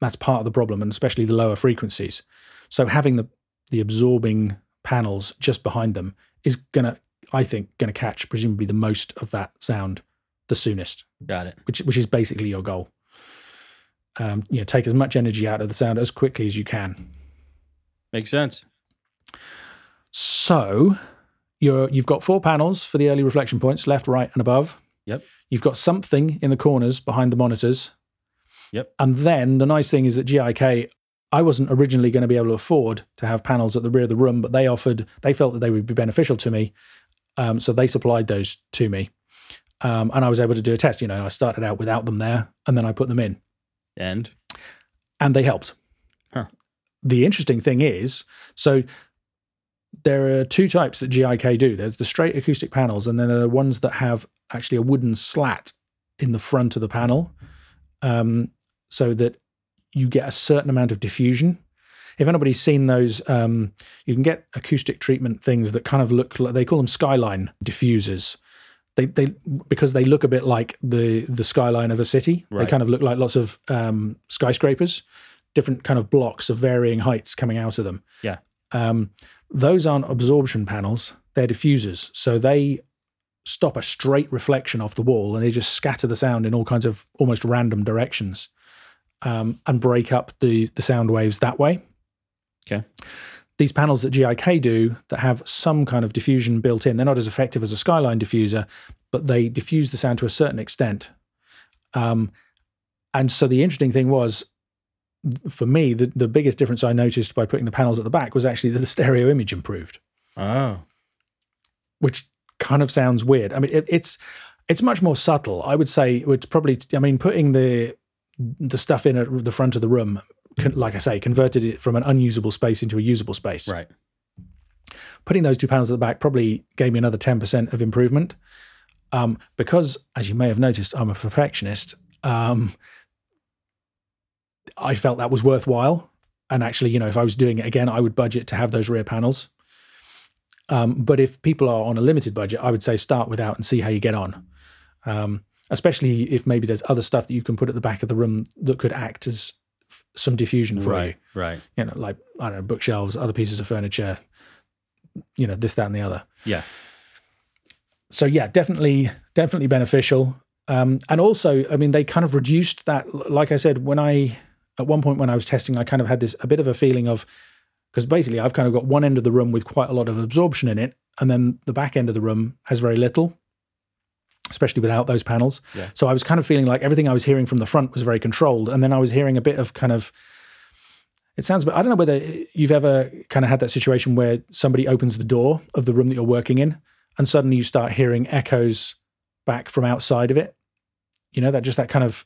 that's part of the problem and especially the lower frequencies so having the the absorbing panels just behind them is going to I think going to catch presumably the most of that sound the soonest Got it. which which is basically your goal. Um, you know, take as much energy out of the sound as quickly as you can. Makes sense. So you're you've got four panels for the early reflection points, left, right, and above. Yep. You've got something in the corners behind the monitors. Yep. And then the nice thing is that GIK, I wasn't originally going to be able to afford to have panels at the rear of the room, but they offered, they felt that they would be beneficial to me. Um, so they supplied those to me. Um, and I was able to do a test. You know, I started out without them there and then I put them in. And and they helped. Huh. The interesting thing is, so there are two types that GIK do. There's the straight acoustic panels, and then there are ones that have actually a wooden slat in the front of the panel, um, so that you get a certain amount of diffusion. If anybody's seen those, um, you can get acoustic treatment things that kind of look like they call them skyline diffusers. They they because they look a bit like the the skyline of a city. They kind of look like lots of um, skyscrapers, different kind of blocks of varying heights coming out of them. Yeah. Um, those aren't absorption panels; they're diffusers. So they stop a straight reflection off the wall, and they just scatter the sound in all kinds of almost random directions, um, and break up the the sound waves that way. Okay. These panels that GIK do that have some kind of diffusion built in, they're not as effective as a skyline diffuser, but they diffuse the sound to a certain extent. Um, and so the interesting thing was, for me, the, the biggest difference I noticed by putting the panels at the back was actually that the stereo image improved, oh, which kind of sounds weird. I mean, it, it's it's much more subtle. I would say it's probably. I mean, putting the the stuff in at the front of the room, like I say, converted it from an unusable space into a usable space. right. putting those two panels at the back probably gave me another 10% of improvement. Um, because, as you may have noticed, I'm a perfectionist. Um, I felt that was worthwhile. And actually, you know, if I was doing it again, I would budget to have those rear panels. Um, but if people are on a limited budget, I would say start without and see how you get on. Um, especially if maybe there's other stuff that you can put at the back of the room that could act as f- some diffusion for you Right. Right. you know, like I don't know, bookshelves, other pieces of furniture, you know, this, that, and the other. Yeah. So yeah, definitely, definitely beneficial. Um, and also, I mean, they kind of reduced that. Like I said, when I at one point when I was testing, I kind of had this a bit of a feeling of because basically I've kind of got one end of the room with quite a lot of absorption in it, and then the back end of the room has very little, especially without those panels. Yeah. So I was kind of feeling like everything I was hearing from the front was very controlled, and then I was hearing a bit of kind of. It sounds, but I don't know whether you've ever kind of had that situation where somebody opens the door of the room that you're working in, and suddenly you start hearing echoes back from outside of it. You know that just that kind of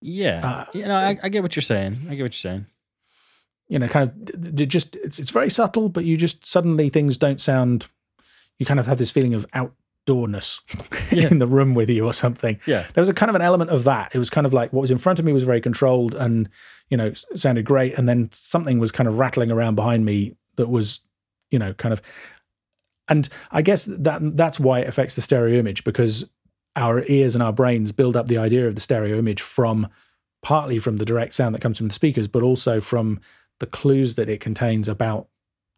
Yeah. Uh, you know, I, I get what you're saying. I get what you're saying. You know, kind of just it's it's very subtle, but you just suddenly things don't sound. You kind of have this feeling of outdoorness Yeah. in the room with you or something. Yeah. There was a kind of an element of that. It was kind of like what was in front of me was very controlled and you know sounded great, and then something was kind of rattling around behind me that was you know kind of. And I guess that that's why it affects the stereo image because our ears and our brains build up the idea of the stereo image from partly from the direct sound that comes from the speakers, but also from the clues that it contains about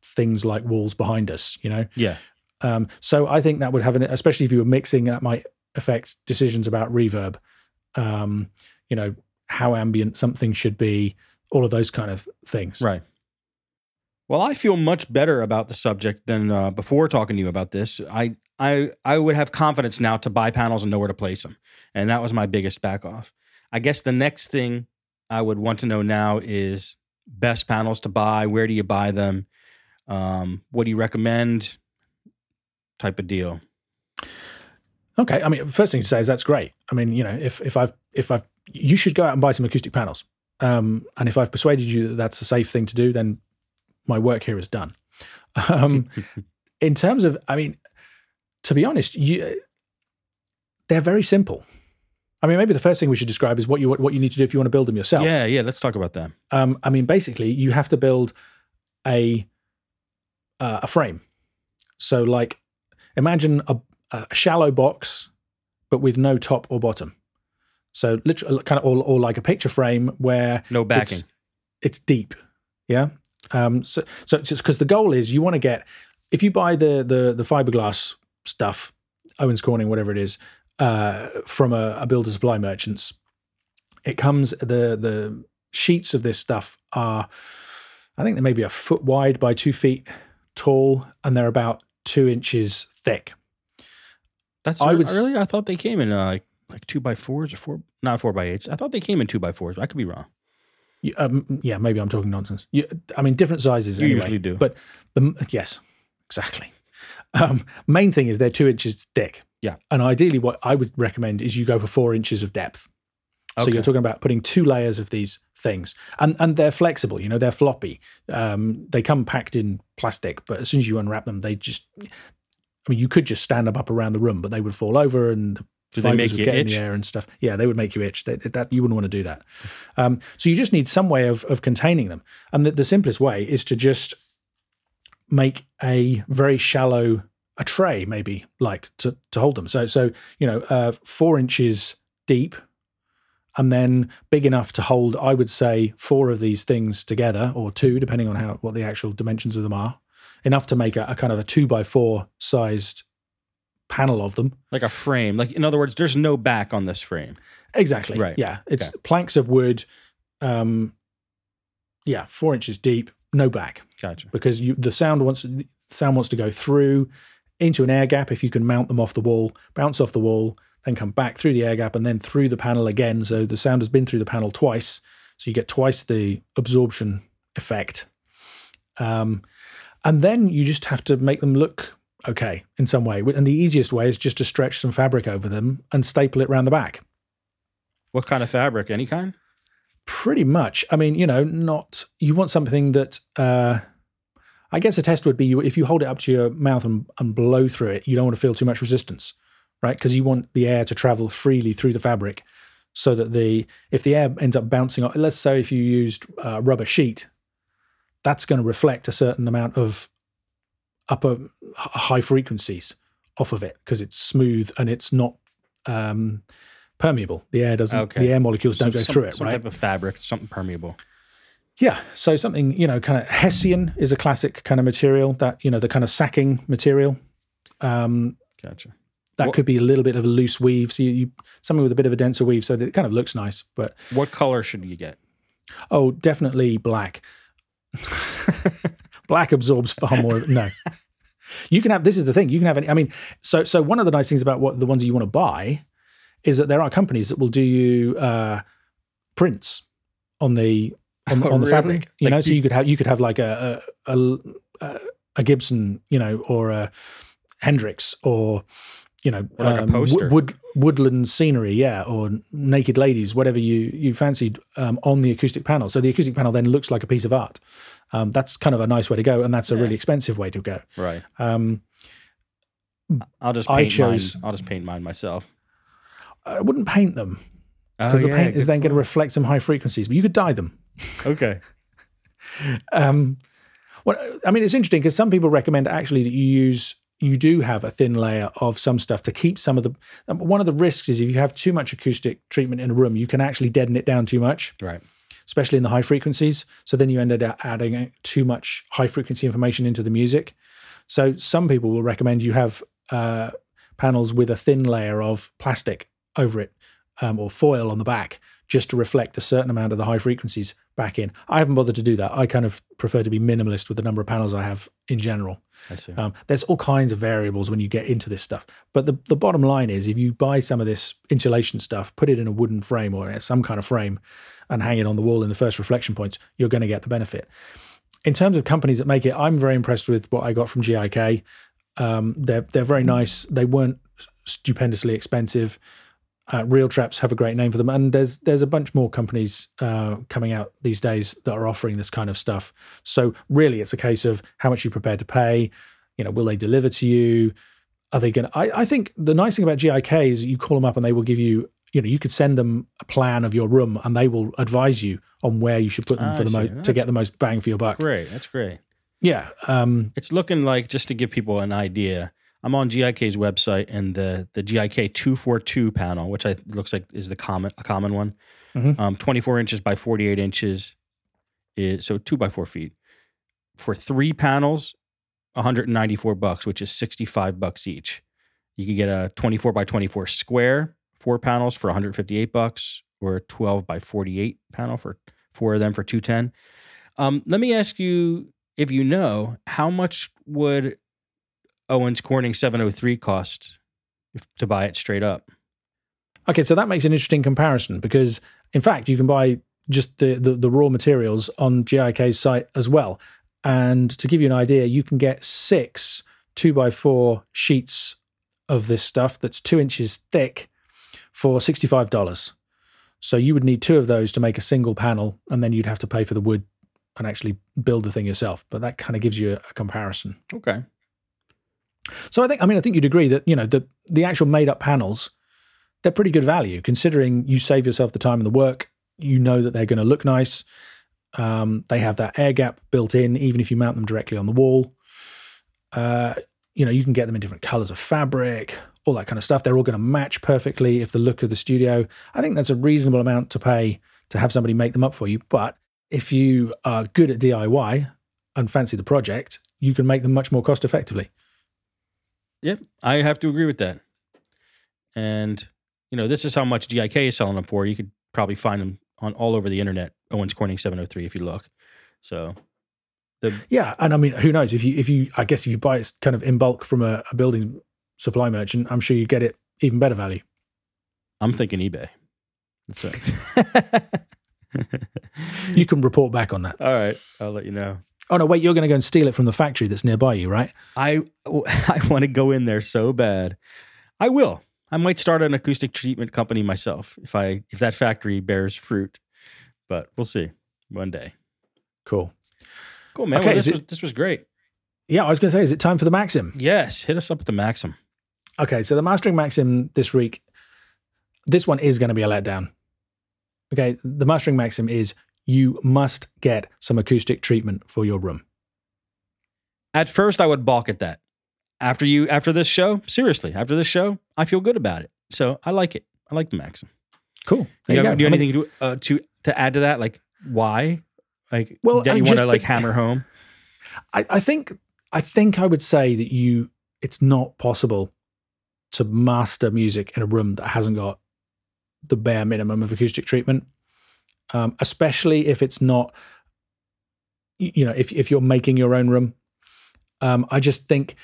things like walls behind us, you know? Yeah. Um, so I think that would have an, especially if you were mixing, that might affect decisions about reverb, um, you know, how ambient something should be, all of those kind of things. Right. Well, I feel much better about the subject than uh, before talking to you about this. I, I, I would have confidence now to buy panels and know where to place them, and that was my biggest back off. I guess the next thing I would want to know now is best panels to buy. Where do you buy them? Um, what do you recommend? Type of deal. Okay. I mean, first thing to say is that's great. I mean, you know, if if I've if I've you should go out and buy some acoustic panels. Um, and if I've persuaded you that that's a safe thing to do, then my work here is done. Um, in terms of, I mean, to be honest, you they're very simple. I mean, maybe the first thing we should describe is what you what you need to do if you want to build them yourself. Yeah, yeah. Let's talk about that. Um, I mean, basically, you have to build a uh, a frame. So, like, imagine a, a shallow box, but with no top or bottom. So, literally, kind of, or, or like a picture frame where No backing. it's, it's deep. Yeah. Um, so, so it's because the goal is you want to get if you buy the the the fiberglass stuff, Owens Corning, whatever it is, uh, from a, a builder supply merchants, it comes the the sheets of this stuff are, I think they're maybe a foot wide by two feet tall, and they're about two inches thick. That's I I would really. I thought they came in uh, like two by fours or four, not four by eights. I thought they came in two by fours. I could be wrong. Um, yeah, maybe I'm talking nonsense. You, I mean, different sizes. You anyway, usually do. but the yes, exactly. Um, main thing is they're two inches thick. Yeah. and ideally, what I would recommend is you go for four inches of depth. So Okay. you're talking about putting two layers of these things, and and they're flexible. You know, they're floppy. Um, they come packed in plastic, but as soon as you unwrap them, they just. I mean, you could just stand them up around the room, but they would fall over and the Do they fibers make you get in the air and stuff. Yeah, they would make you itch. That, that you wouldn't want to do that. Um, so you just need some way of of containing them, and the, the simplest way is to just make a very shallow a tray, maybe like to to hold them. So so you know, uh, four inches deep, and then big enough to hold. I would say four of these things together, or two, depending on how what the actual dimensions of them are. Enough to make a, a kind of a two by four sized panel of them. Like a frame. Like in other words, there's no back on this frame. Exactly. Right. Yeah. It's planks of wood. Um, yeah, four inches deep, no back, Gotcha. because you the sound wants sound wants to go through into an air gap. If you can mount them off the wall, bounce off the wall, then come back through the air gap and then through the panel again. So the sound has been through the panel twice, so you get twice the absorption effect. Um, and then you just have to make them look okay in some way. And the easiest way is just to stretch some fabric over them and staple it around the back. What kind of fabric? Any kind? Pretty much. I mean, you know, not you want something that uh I guess a test would be you if you hold it up to your mouth and, and blow through it, you don't want to feel too much resistance, right? Because you want the air to travel freely through the fabric so that the if the air ends up bouncing off, let's say if you used a rubber sheet, that's going to reflect a certain amount of upper high frequencies off of it because it's smooth and it's not um, permeable. The air doesn't. Okay. The air molecules don't go some- through it, some right? type of fabric, something permeable. Yeah. So something, you know, kind of Hessian is a classic kind of material that, you know, the kind of sacking material. Um, Gotcha. that What- could be a little bit of a loose weave. So you, you something with a bit of a denser weave, so that it kind of looks nice. But What color should you get? oh, definitely black. black absorbs far more. No, you can have. This is the thing. You can have. Any, I mean, so so one of the nice things about what the ones you want to buy is that there are companies that will do you uh, prints on the on, Oh, on the fabric. You Like know, so you- could have you could have like a a, a, a, Gibson, you know, or a Hendrix, or you know, like a um, poster. wood, woodland scenery, yeah, or naked ladies, whatever you you fancied um, on the acoustic panel. So the acoustic panel then looks like a piece of art. Um, that's kind of a nice way to go, and that's a Yeah. really expensive way to go. Right. Um, I'll just I paint chose- mine. I'll just paint mine myself. I wouldn't paint them Oh, because the paint is then going to reflect some high frequencies, but you could dye them. Okay. Um, well, I mean, it's interesting because some people recommend actually that you use you do have a thin layer of some stuff to keep some of the. um, One of the risks is if you have too much acoustic treatment in a room, you can actually deaden it down too much, Right. especially in the high frequencies. So then you ended up adding too much high frequency information into the music. So some people will recommend you have uh, panels with a thin layer of plastic over it um, or foil on the back just to reflect a certain amount of the high frequencies back in. I haven't bothered to do that. I kind of prefer to be minimalist with the number of panels I have in general. I see. Um, there's all kinds of variables when you get into this stuff. But the, the bottom line is if you buy some of this insulation stuff, put it in a wooden frame or some kind of frame and hang it on the wall in the first reflection points, you're going to get the benefit. In terms of companies that make it, I'm very impressed with what I got from GIK. Um, they're they're very nice. They weren't stupendously expensive. Uh, RealTraps have a great name for them, and there's there's a bunch more companies uh, coming out these days that are offering this kind of stuff. So really, it's a case of how much you're prepared to pay. You know, will they deliver to you? Are they going to? I think the nice thing about GIK is you call them up and they will give you. You know, you could send them a plan of your room, and they will advise you on where you should put them Ah, for the most to get the most bang for your buck. Great. That's great. Yeah, um, It's looking like just to give people an idea. I'm on GIK's website and the the GIK 242 panel, which I looks like is the common a common one. Mhm. Um, 24 inches by 48 inches is so two by four feet for three panels, 194 bucks, which is 65 bucks each. You can get a 24 by 24 square four panels for 158 bucks, or a 12 by 48 panel for four of them for 210. Um, let me ask you if you know how much would Owens Corning 703 cost if, to buy it straight up? Okay, so that makes an interesting comparison because, in fact, you can buy just the, the, the raw materials on GIK's site as well. And to give you an idea, you can get six two by four sheets of this stuff that's two inches thick for $65. So you would need two of those to make a single panel, and then you'd have to pay for the wood and actually build the thing yourself. But that kind of gives you a, a comparison. Okay. So I think, I mean, I think you'd agree that you know the the actual made up panels, they're pretty good value considering you save yourself the time and the work. You know that they're going to look nice. Um, they have that air gap built in, even if you mount them directly on the wall. Uh, you know, you can get them in different colors of fabric, all that kind of stuff. They're all going to match perfectly if the look of the studio. I think that's a reasonable amount to pay to have somebody make them up for you. But if you are good at DIY and fancy the project, you can make them much more cost effectively. Yep, I have to agree with that. And you know, this is how much GIK is selling them for. You could probably find them on all over the internet. Owens Corning 703 if you look. So the, Yeah, and I mean, who knows if you if you I guess if you buy it kind of in bulk from a, a building supply merchant, I'm sure you get it even better value. I'm thinking eBay. That's it. You can report back on that. all right, I'll let you know. Oh no, wait, you're going to go and steal it from the factory that's nearby you, right? I oh, I want to go in there so bad. I will. I might start an acoustic treatment company myself if I if that factory bears fruit. But we'll see one day. Cool. Cool, man. Okay, well, this it- was this was great. Yeah, I was going to say, is it time for the Maxim? Yes, hit us up with the Maxim. Okay, so the Mastering Maxim this week, this one is going to be a letdown. Okay, the Mastering Maxim is you must get some acoustic treatment for your room. At first, I would balk at that. After you, after this show, seriously, after this show, I feel good about it. So I like it. I like the Maxim. Cool. Do There you, you have, do you I have mean, anything to, uh, to to add to that? Like why? Like Well, that you want to like hammer home? I, I think I think I would say that you it's not possible to master music in a room that hasn't got the bare minimum of acoustic treatment, um, especially if it's not, you know, if if you're making your own room. Um, I just think,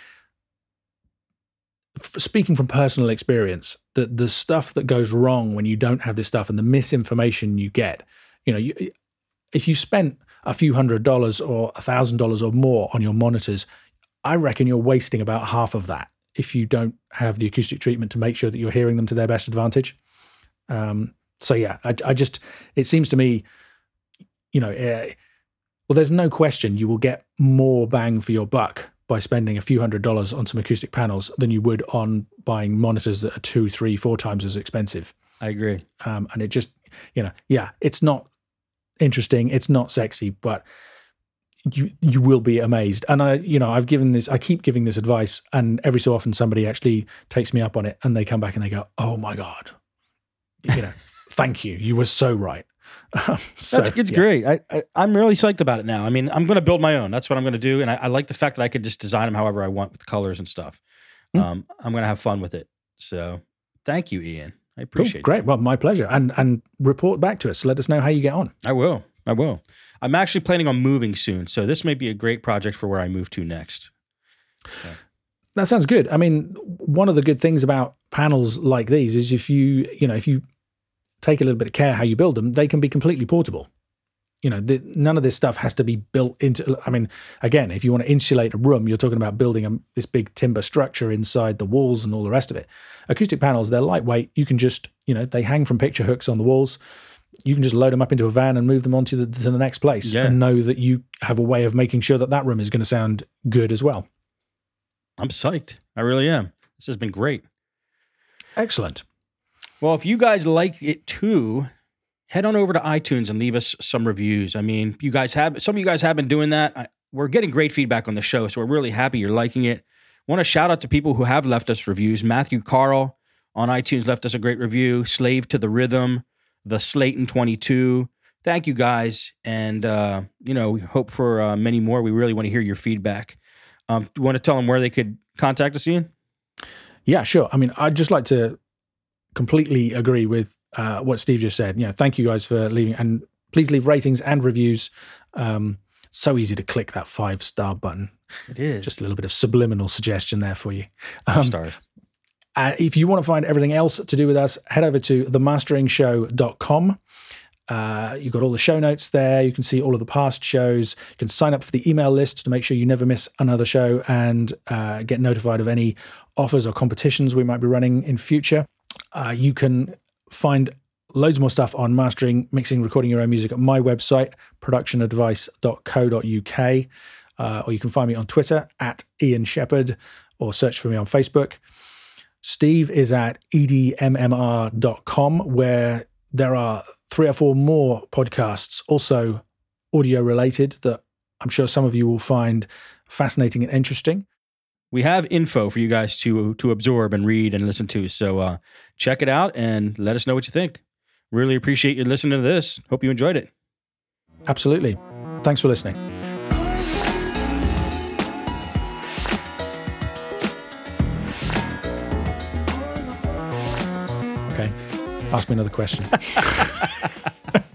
speaking from personal experience, that the stuff that goes wrong when you don't have this stuff and the misinformation you get, you know, you, if you spent a few hundred dollars or a thousand dollars or more on your monitors, I reckon you're wasting about half of that if you don't have the acoustic treatment to make sure that you're hearing them to their best advantage. Um, so yeah, I, I, just it seems to me, you know, uh, well, there's no question you will get more bang for your buck by spending a few hundred dollars on some acoustic panels than you would on buying monitors that are two, three, four times as expensive. I agree. Um, and it just, you know, yeah, it's not interesting, it's not sexy, but you you will be amazed. And I, you know, I've given this, I keep giving this advice, and every so often somebody actually takes me up on it, and they come back and they go, "Oh my god, you know, thank you, you were so right." so, That's it's yeah. great. I, I am really psyched about it now. I mean, I'm going to build my own. That's what I'm going to do, and I, I, like the fact that I could just design them however I want with colors and stuff. Mm. Um, I'm going to have fun with it. So, thank you, Ian. I appreciate cool. it. Great. Well, my pleasure. And and report back to us. Let us know how you get on. I will. I will. I'm actually planning on moving soon, so this may be a great project for where I move to next. That sounds good. I mean, one of the good things about panels like these is if you, you know, if you take a little bit of care how you build them, they can be completely portable. You know, the, none of this stuff has to be built into. I mean, again, if you want to insulate a room, you're talking about building a, this big timber structure inside the walls and all the rest of it. Acoustic panels, they're lightweight. You can just, you know, they hang from picture hooks on the walls you can just load them up into a van and move them on to the, to the next place yeah. and know that you have a way of making sure that that room is going to sound good as well. I'm psyched. I really am. This has been great. Excellent. Well, if you guys like it too, head on over to iTunes and leave us some reviews. I mean, you guys have some of you guys have been doing that. I, we're getting great feedback on the show, so we're really happy you're liking it. Want to shout out to people who have left us reviews. Matthew Carl on iTunes left us a great review. Slave to the Rhythm the Slayton 22. Thank you guys. And, uh, you know, we hope for uh, many more. We really want to hear your feedback. Um, do you want to tell them where they could contact us, Ian? Yeah, sure. I mean, I'd just like to completely agree with uh, what Steve just said. You know, thank you guys for leaving, and please leave ratings and reviews. Um, so easy to click that five star button. It is just a little bit of subliminal suggestion there for you. Um, stars. Uh, if you want to find everything else to do with us, head over to themasteringshow.com. Uh, you've got all the show notes there. You can see all of the past shows. You can sign up for the email list to make sure you never miss another show and uh, get notified of any offers or competitions we might be running in future. Uh, you can find loads more stuff on mastering, mixing, recording your own music at my website, productionadvice.co.uk. Uh, or you can find me on Twitter at Ian Shepherd or search for me on Facebook. Steve is at edmmr.com, where there are three or four more podcasts, also audio related, that I'm sure some of you will find fascinating and interesting. We have info for you guys to to absorb and read and listen to. So uh, check it out and let us know what you think. Really appreciate you listening to this. Hope you enjoyed it. Absolutely. Thanks for listening. Okay. Ask me another question.